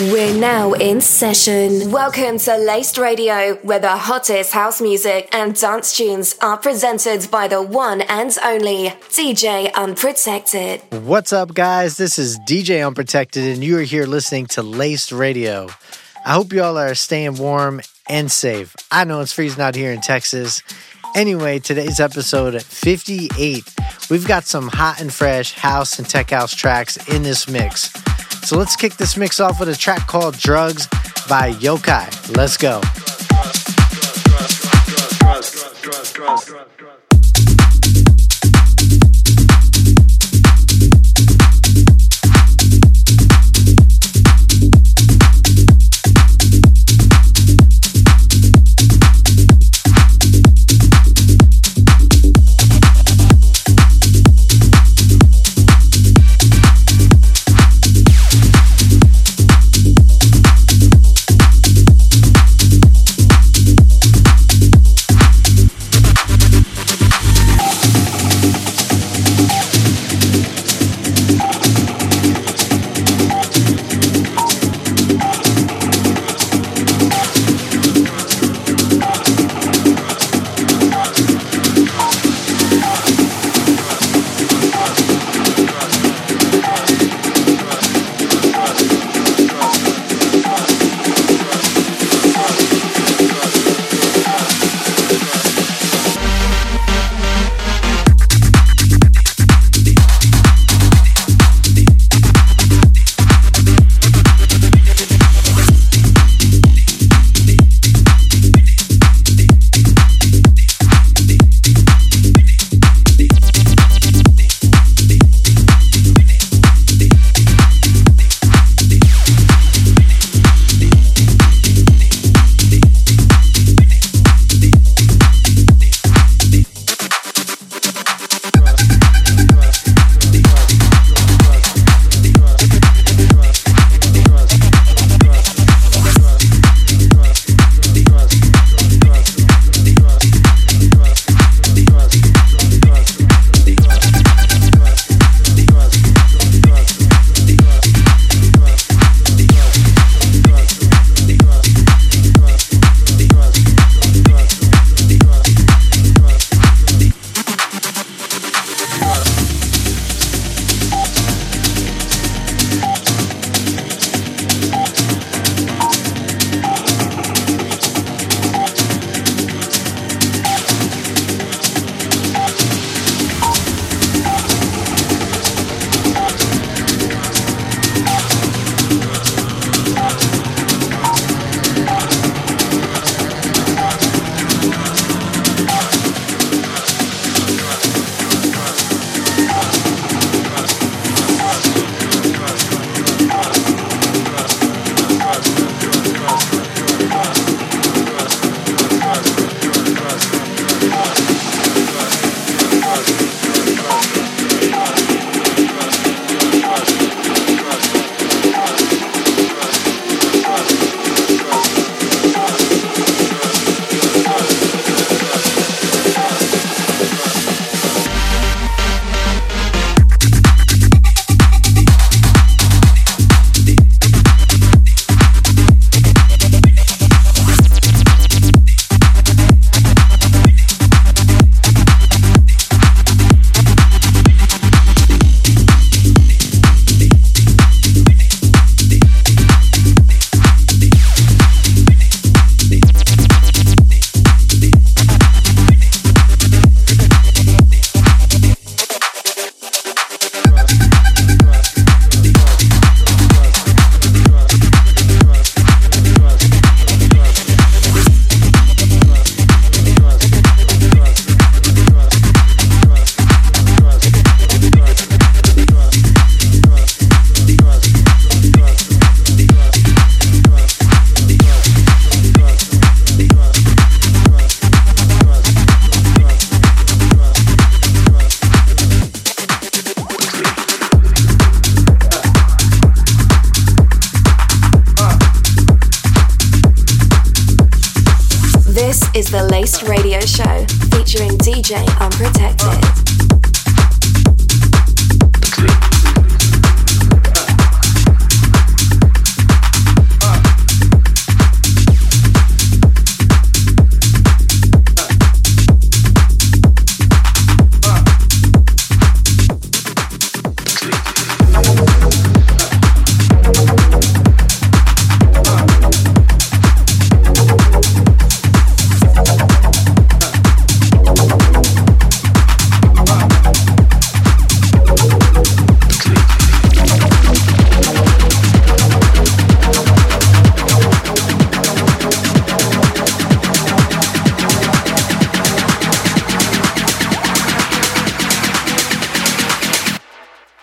We're now in session. Welcome to Laced Radio, where the hottest house music and dance tunes are presented by the one and only DJ Unprotected. What's up, guys? This is DJ Unprotected, and you are here listening to Laced Radio. I hope y'all are staying warm and safe. I know it's freezing out here in Texas. Anyway, today's episode 58. We've got some hot and fresh house and tech house tracks in this mix. So let's kick this mix off with a track called Drugs by Yokai. Let's go.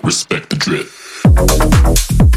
Respect the drip.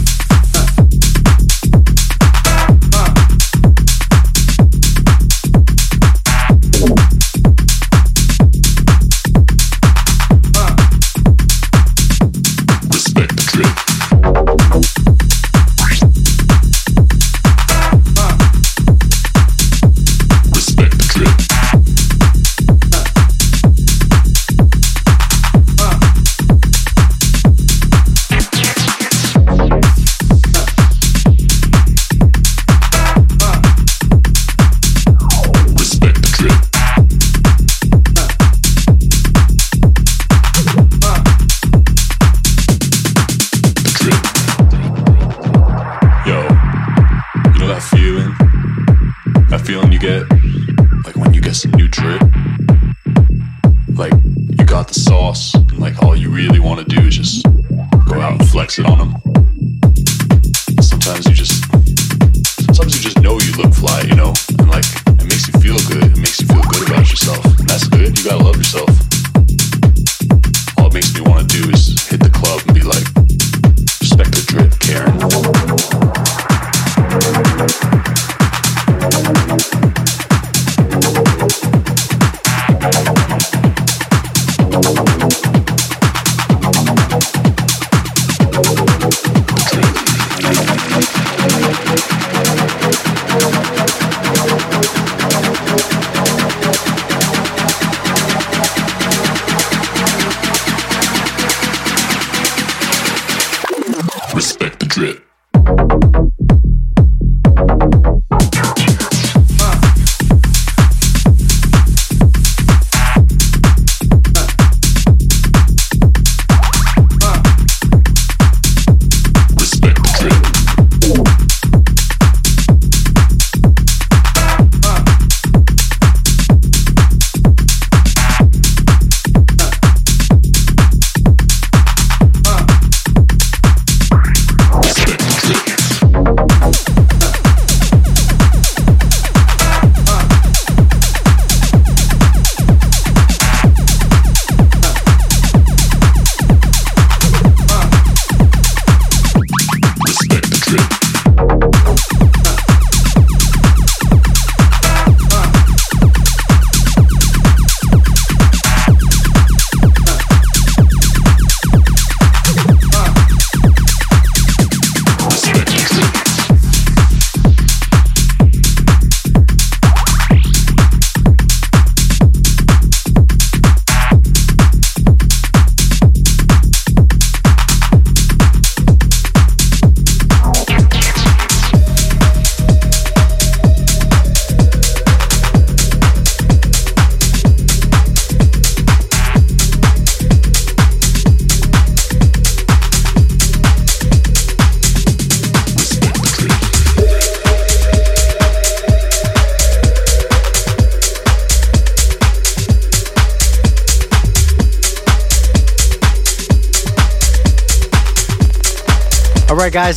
Respect the drip.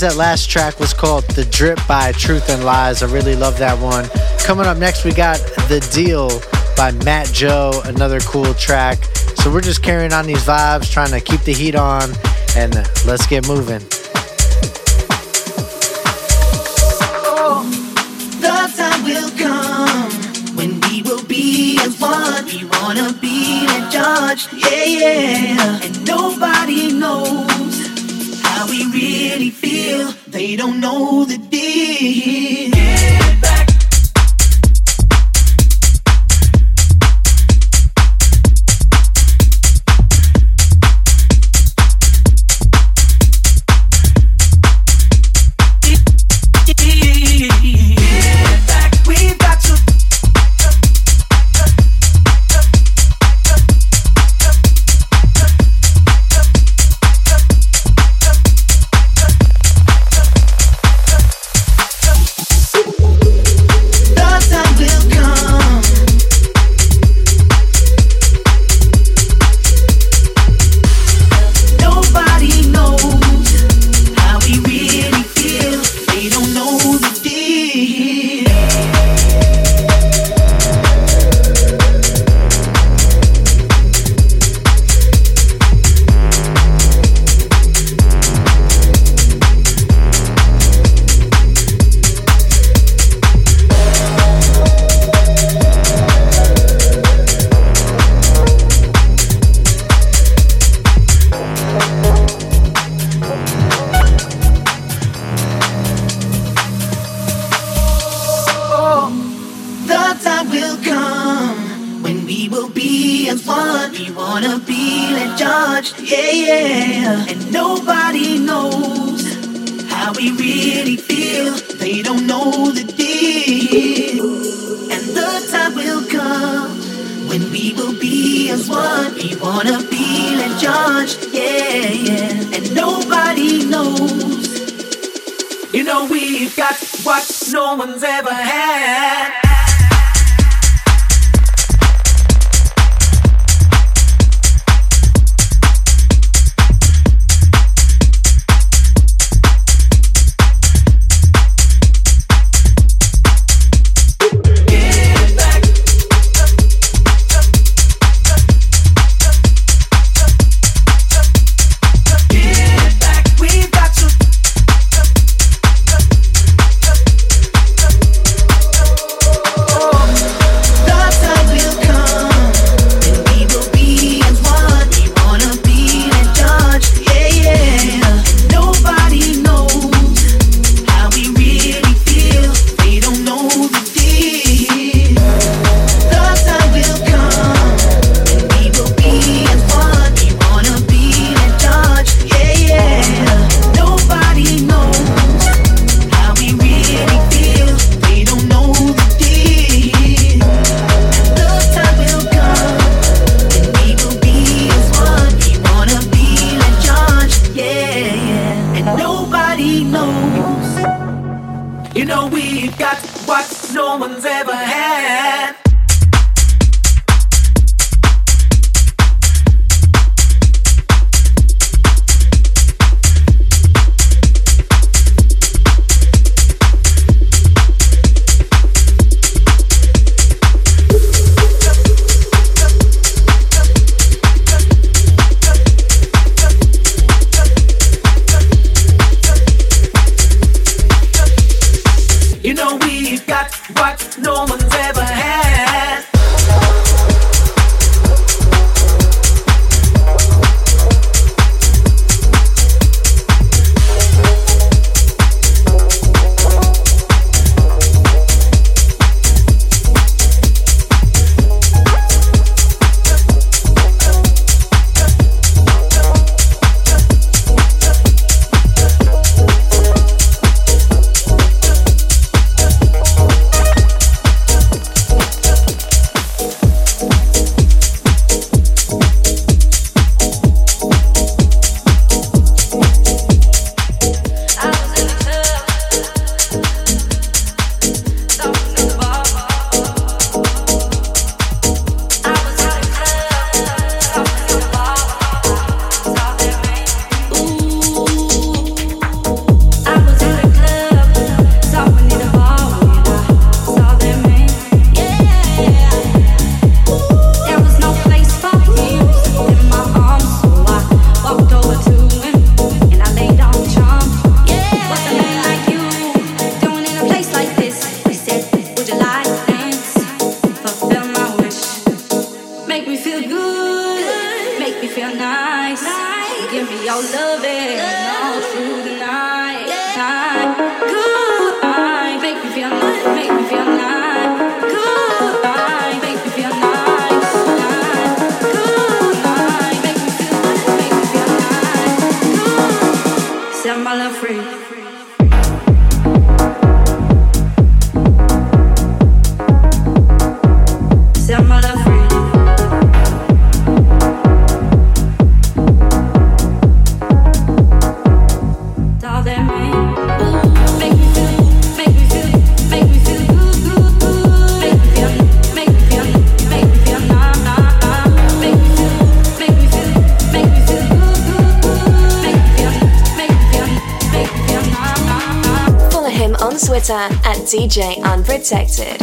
Guys, that last track was called The Drip by Truth and Lies. I really love that one. Coming up next, we got The Deal by Matt Joe, another cool track. So we're just carrying on these vibes, trying to keep the heat on, and let's get moving. Oh, the time will come when we will be as one. We wanna be a judge, yeah, yeah. And nobody knows we really feel. They don't know the deal. Yeah, yeah. And nobody knows how we really feel. They don't know the deal. And the time will come when we will be as one. We wanna feel let judged, yeah, yeah. And nobody knows. You know we've got what no one's ever had. DJ Unprotected.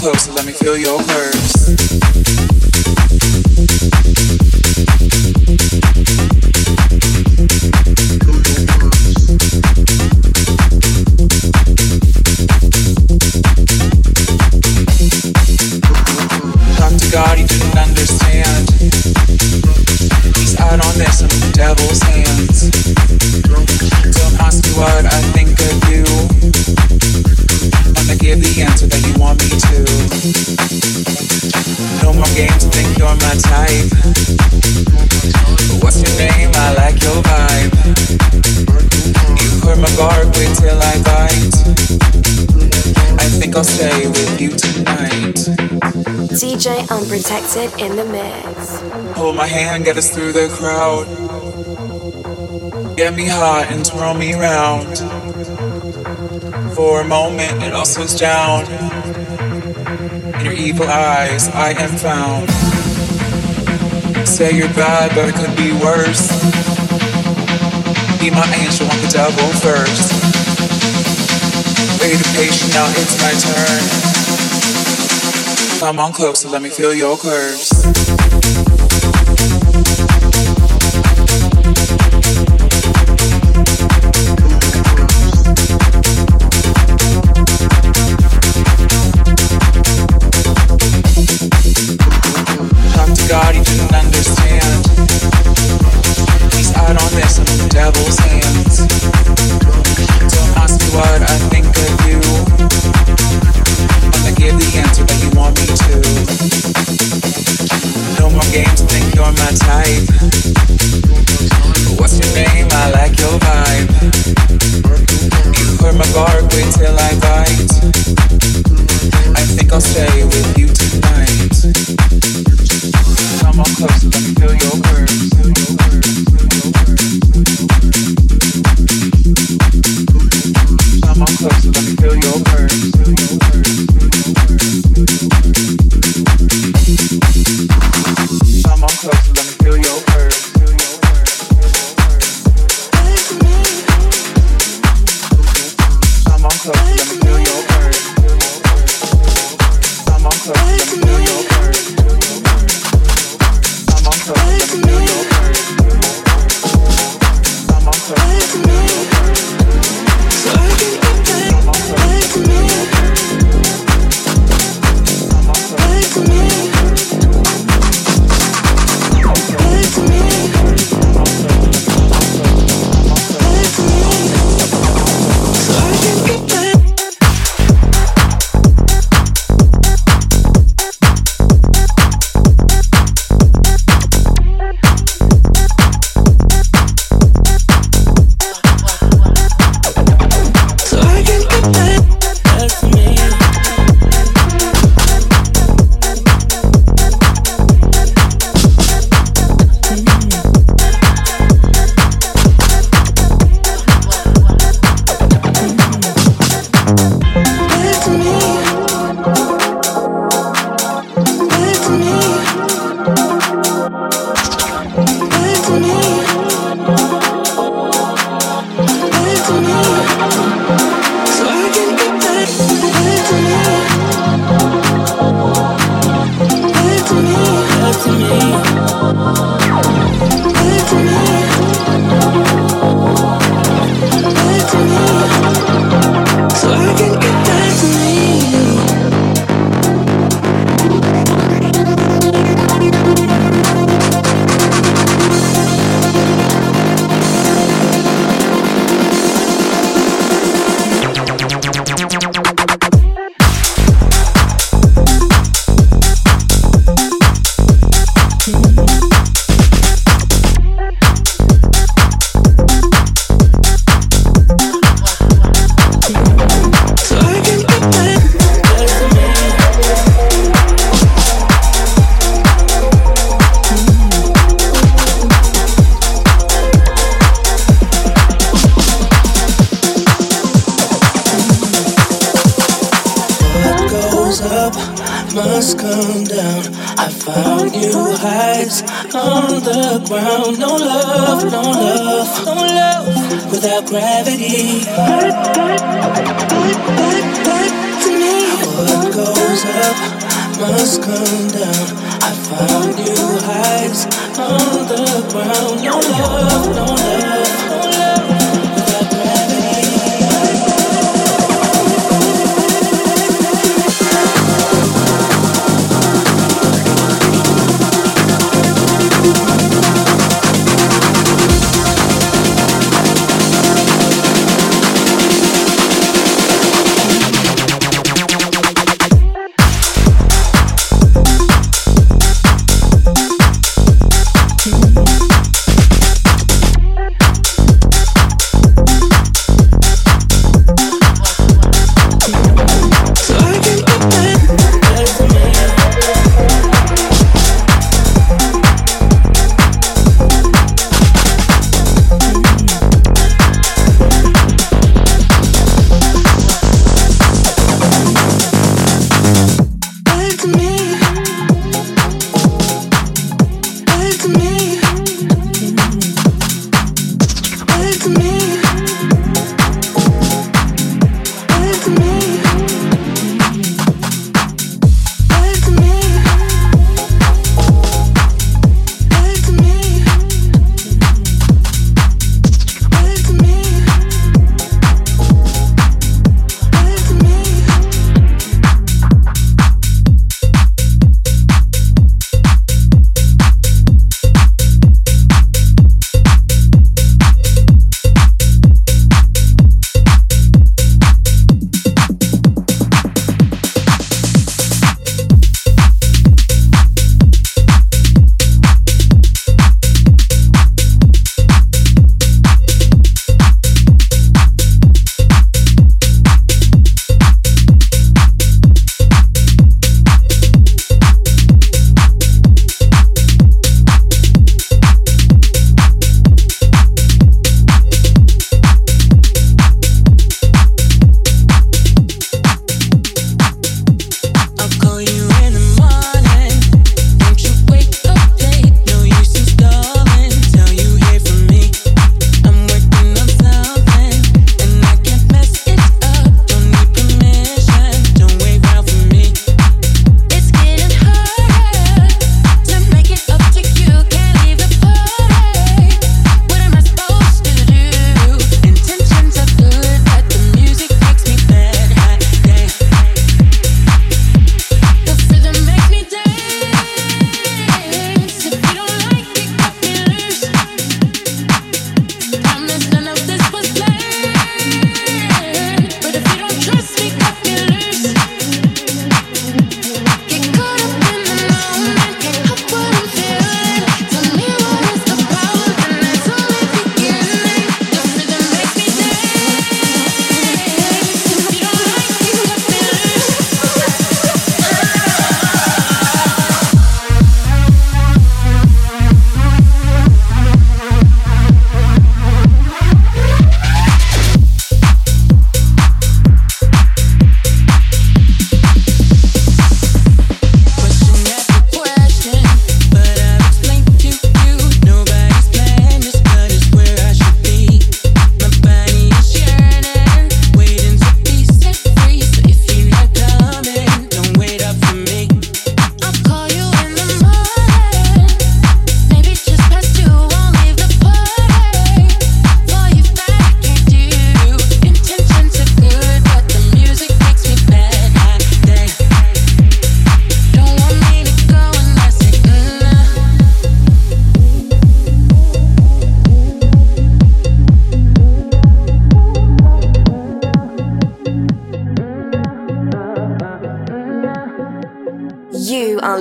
closer, let me feel your curves. in the mix. Hold my hand, get us through the crowd. Get me hot and twirl me round. For a moment, it all slows down. In your evil eyes, I am found. Say you're bad, but it could be worse. Be my angel, I'm the devil first. Wait a patient, now it's my turn. I'm on club, so let me feel your curves.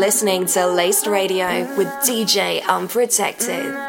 Listening to Laced Radio with DJ Unprotected.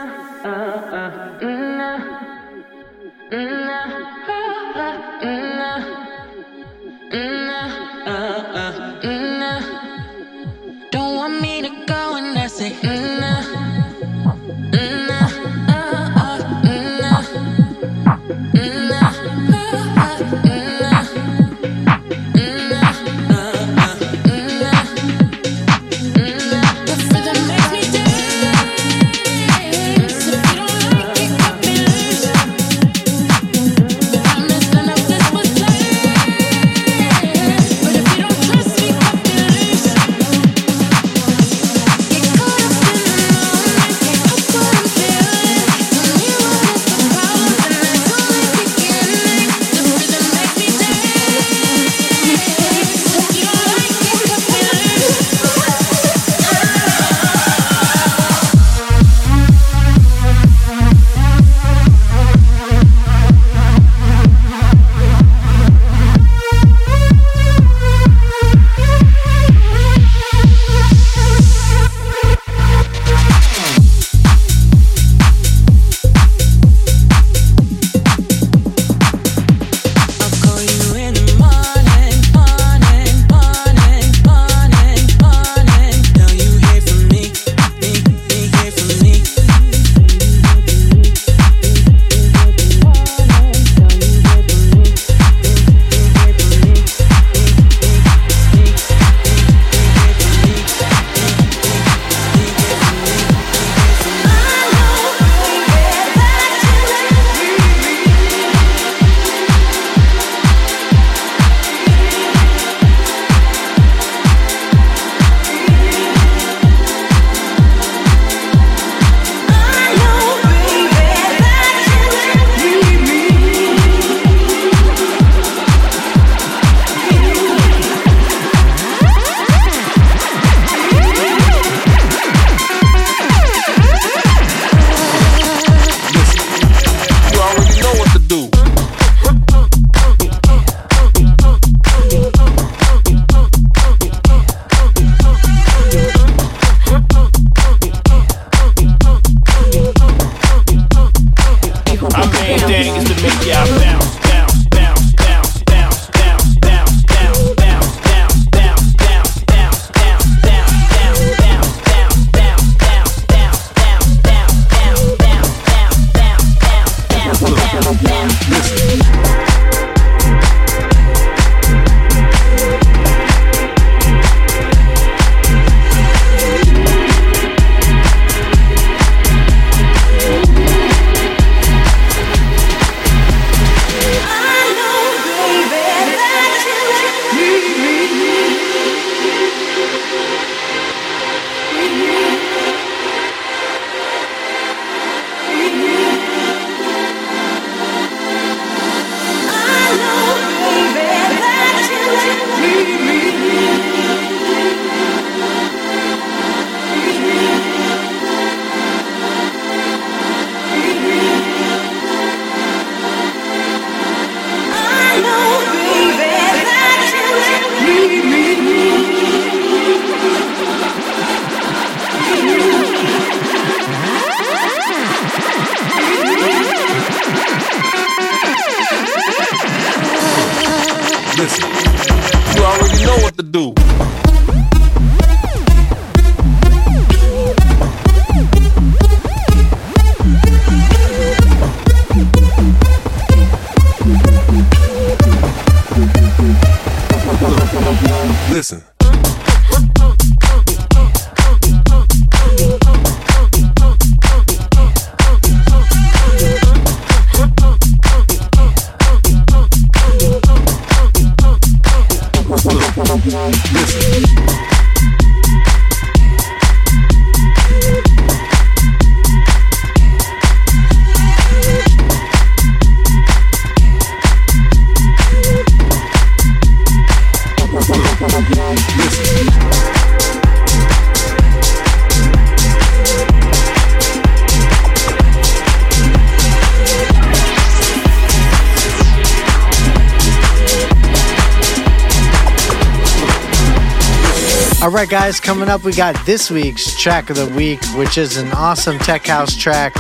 Guys, coming up, we got this week's track of the week, which is an awesome tech house track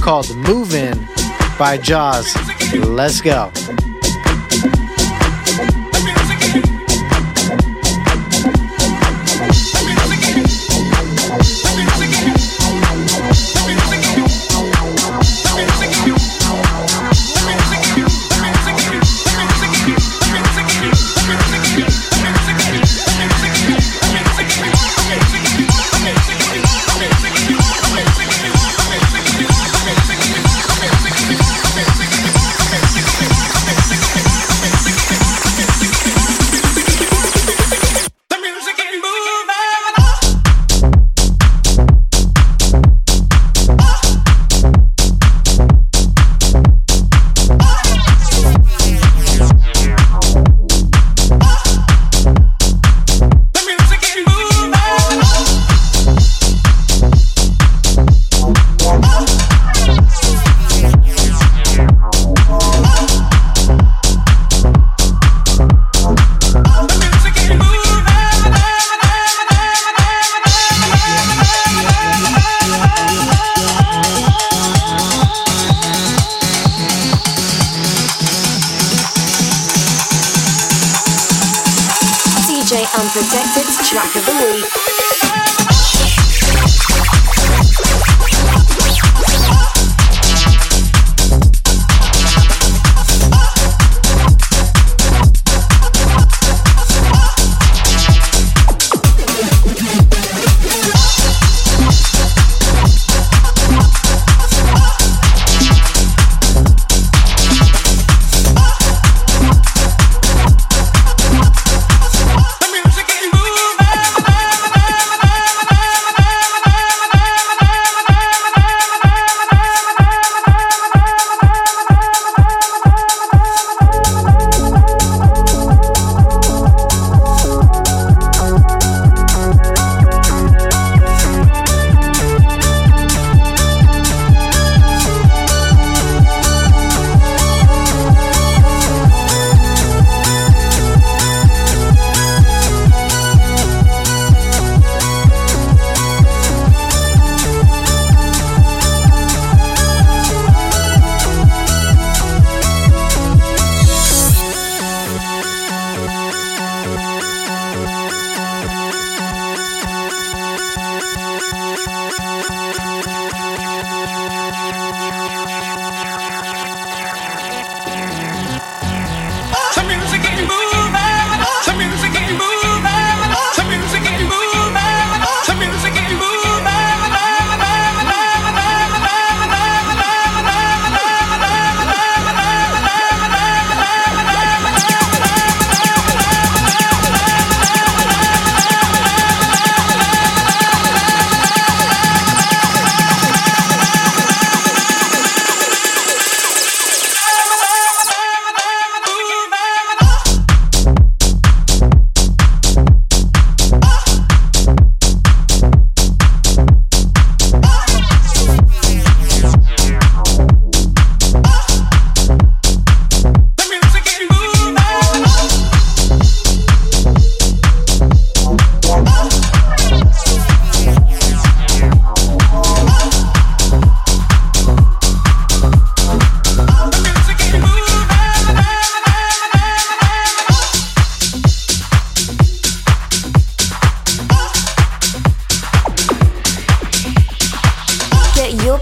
called Move In by Jaws. Let's go.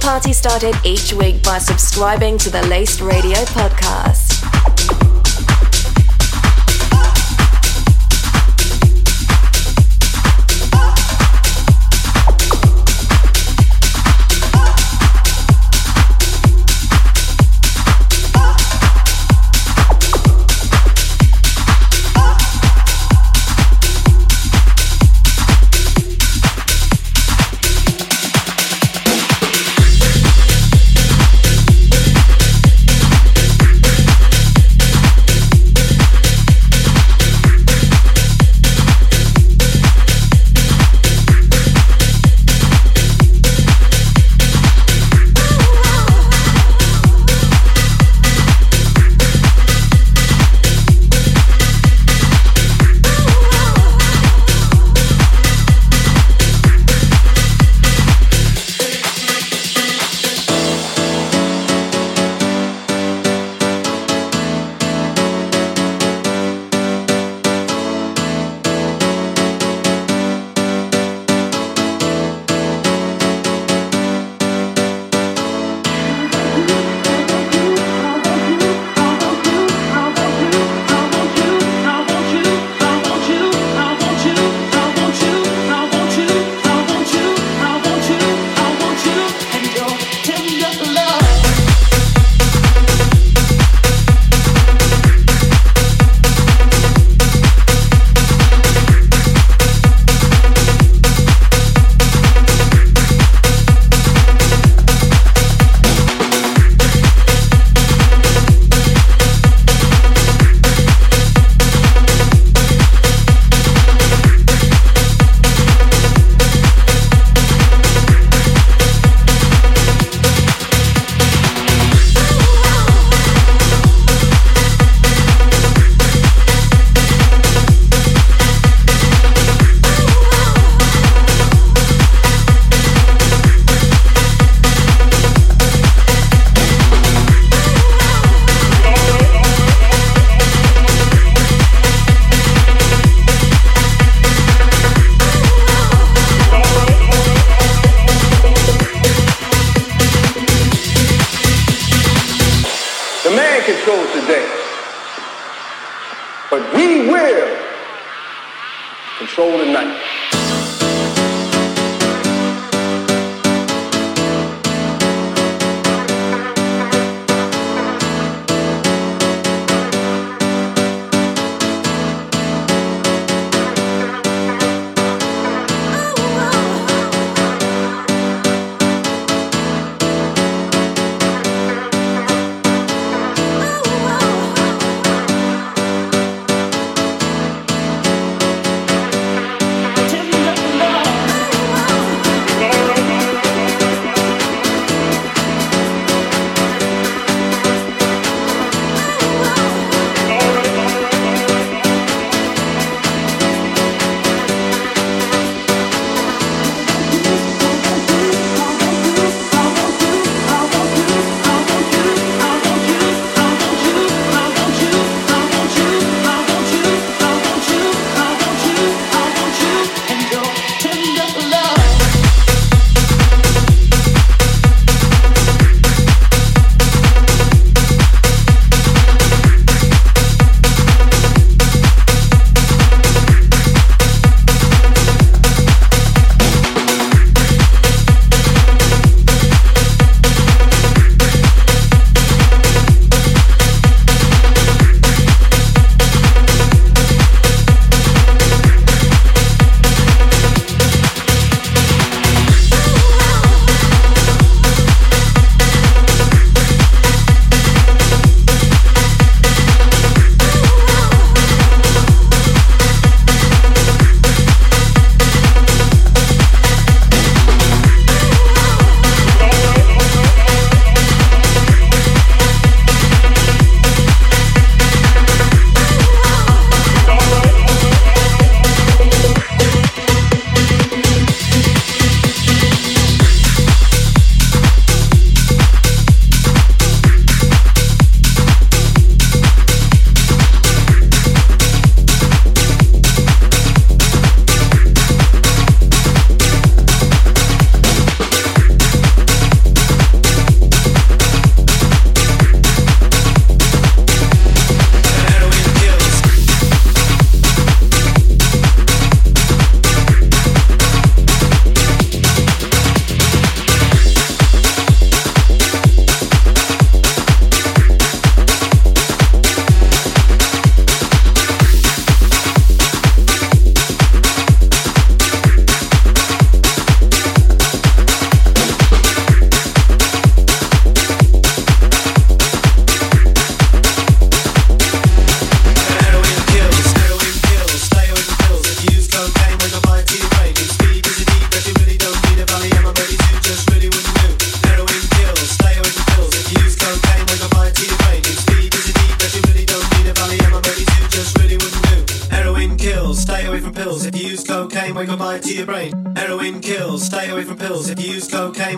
Party started each week by subscribing to the Laced Radio podcast.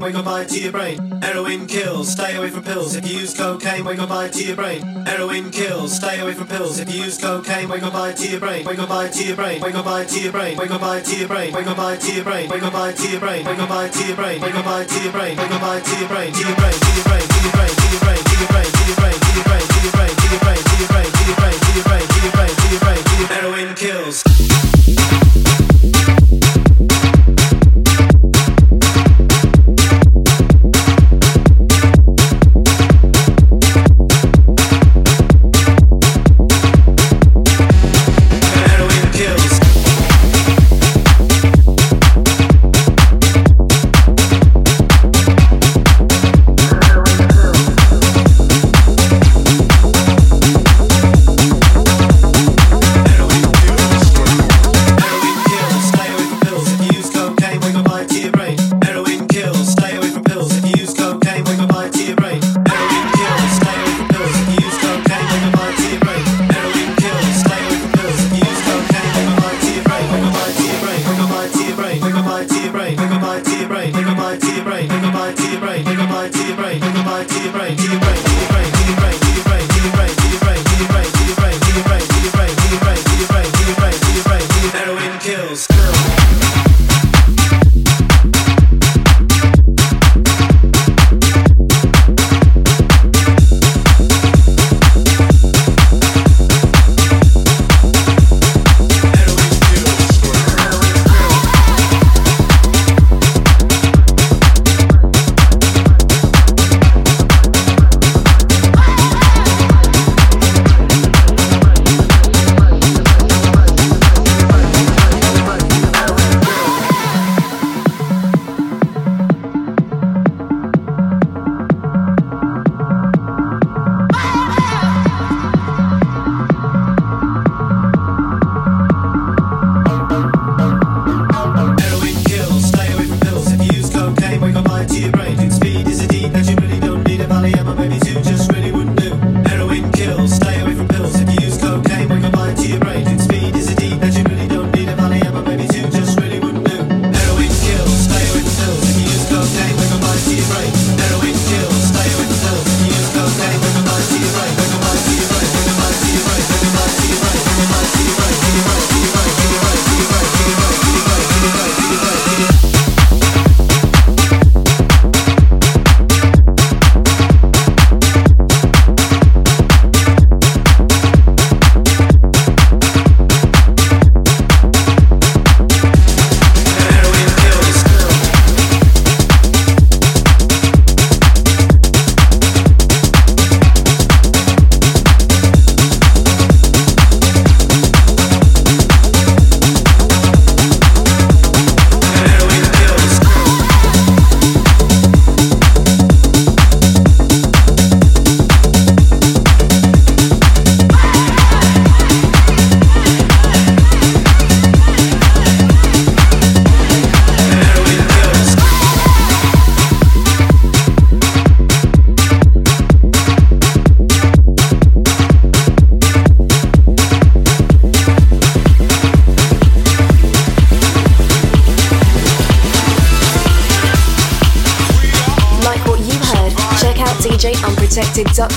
wake up bite to your brain. Heroin kills, stay away from pills. If you use cocaine, wake up bite to your brain. Heroin kills, stay away from pills. If you use cocaine, wake up bite to your brain. Wake up bite to your brain. Wake up bite to your brain. Wake up bite to your brain. Wake up bite to your brain. Wake up bite to your brain. Wake up bite to your brain. Wake up bite to your brain. Wake up bite to your brain. To your brain. To your brain. To your brain. To your brain. To your brain. To your brain. To your brain. To your brain. To your brain. To your brain. To your brain. To your brain. To your brain. To your brain. Heroin kills. picked up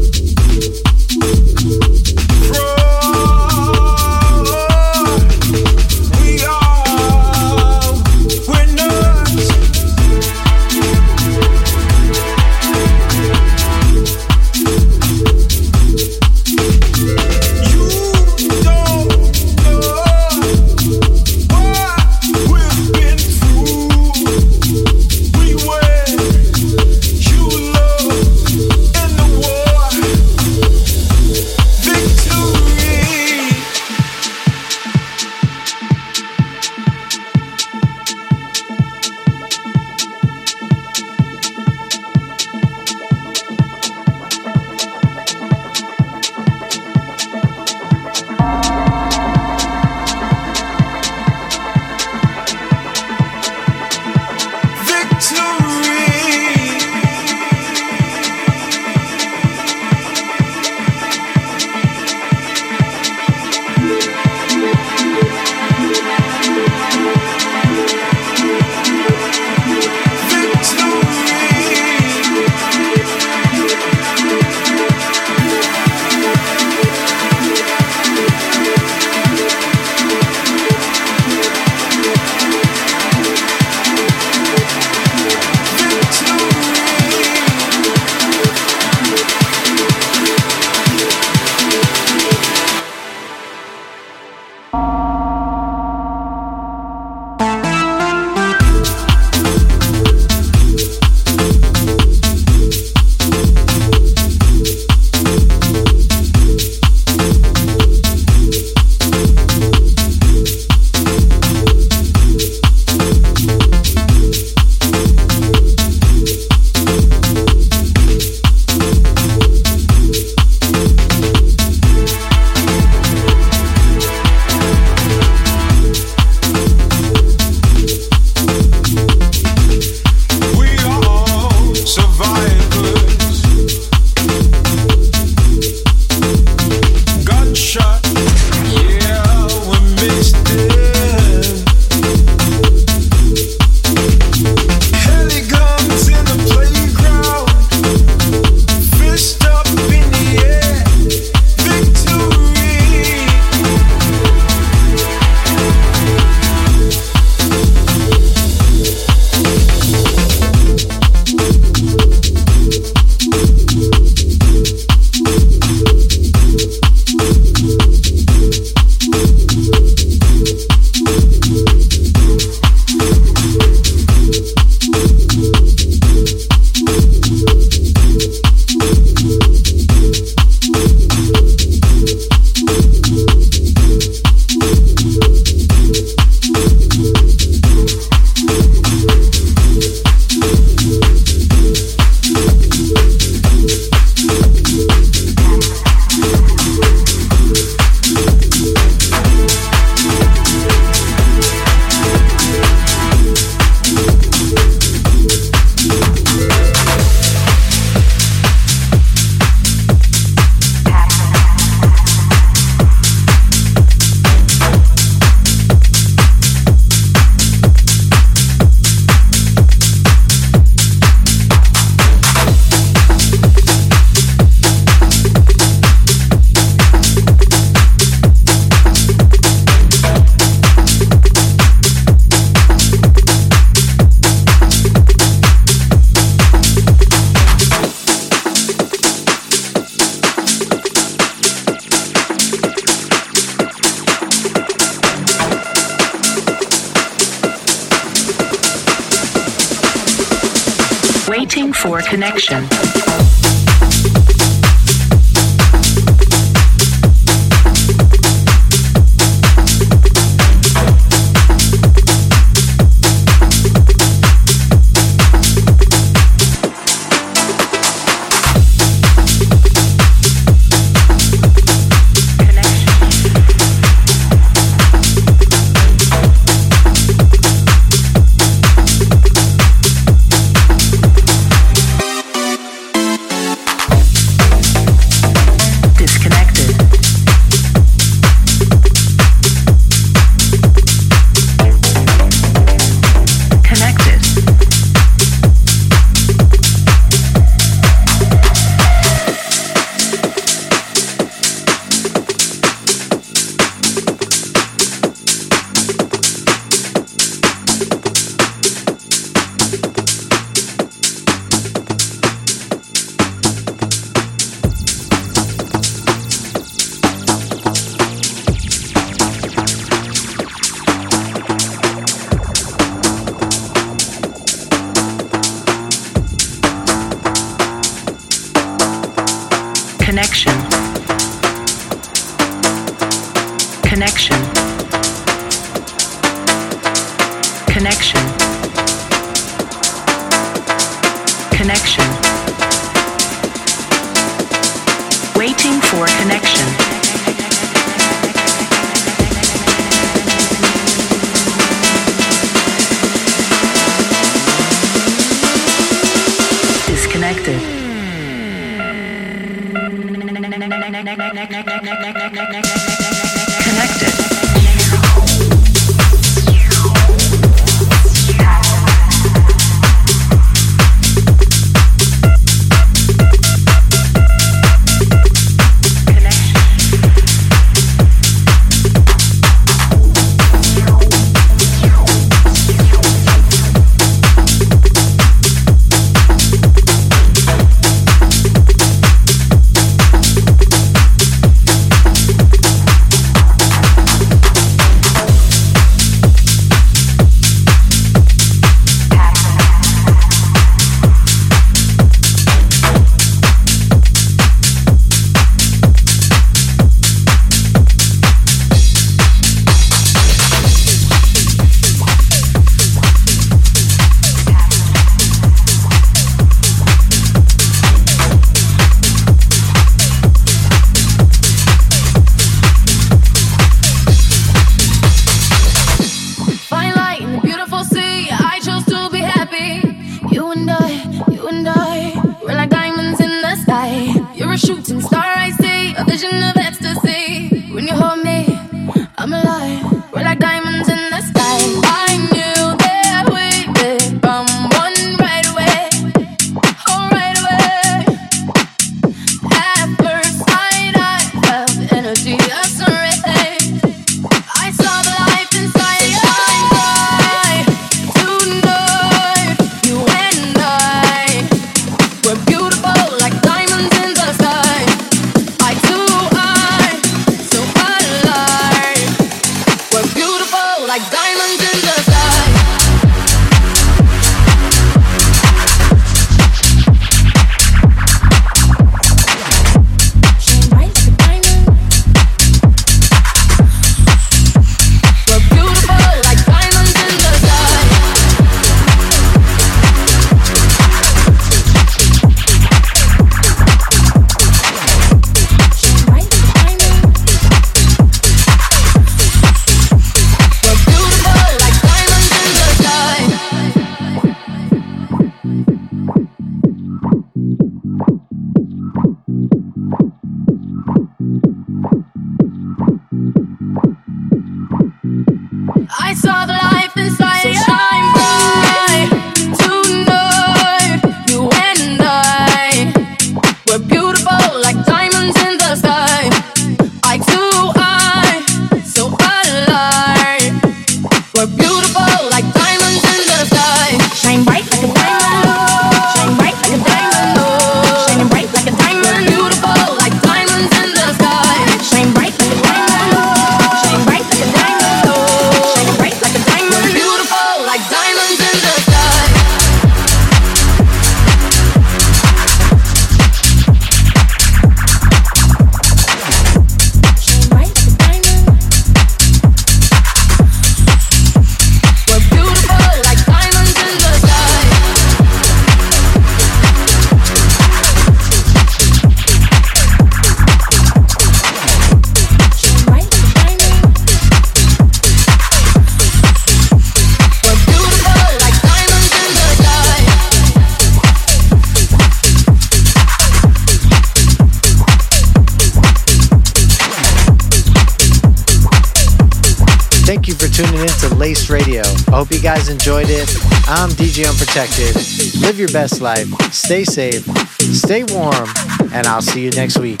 enjoyed it. I'm DJ Unprotected. Live your best life, stay safe, stay warm, and I'll see you next week.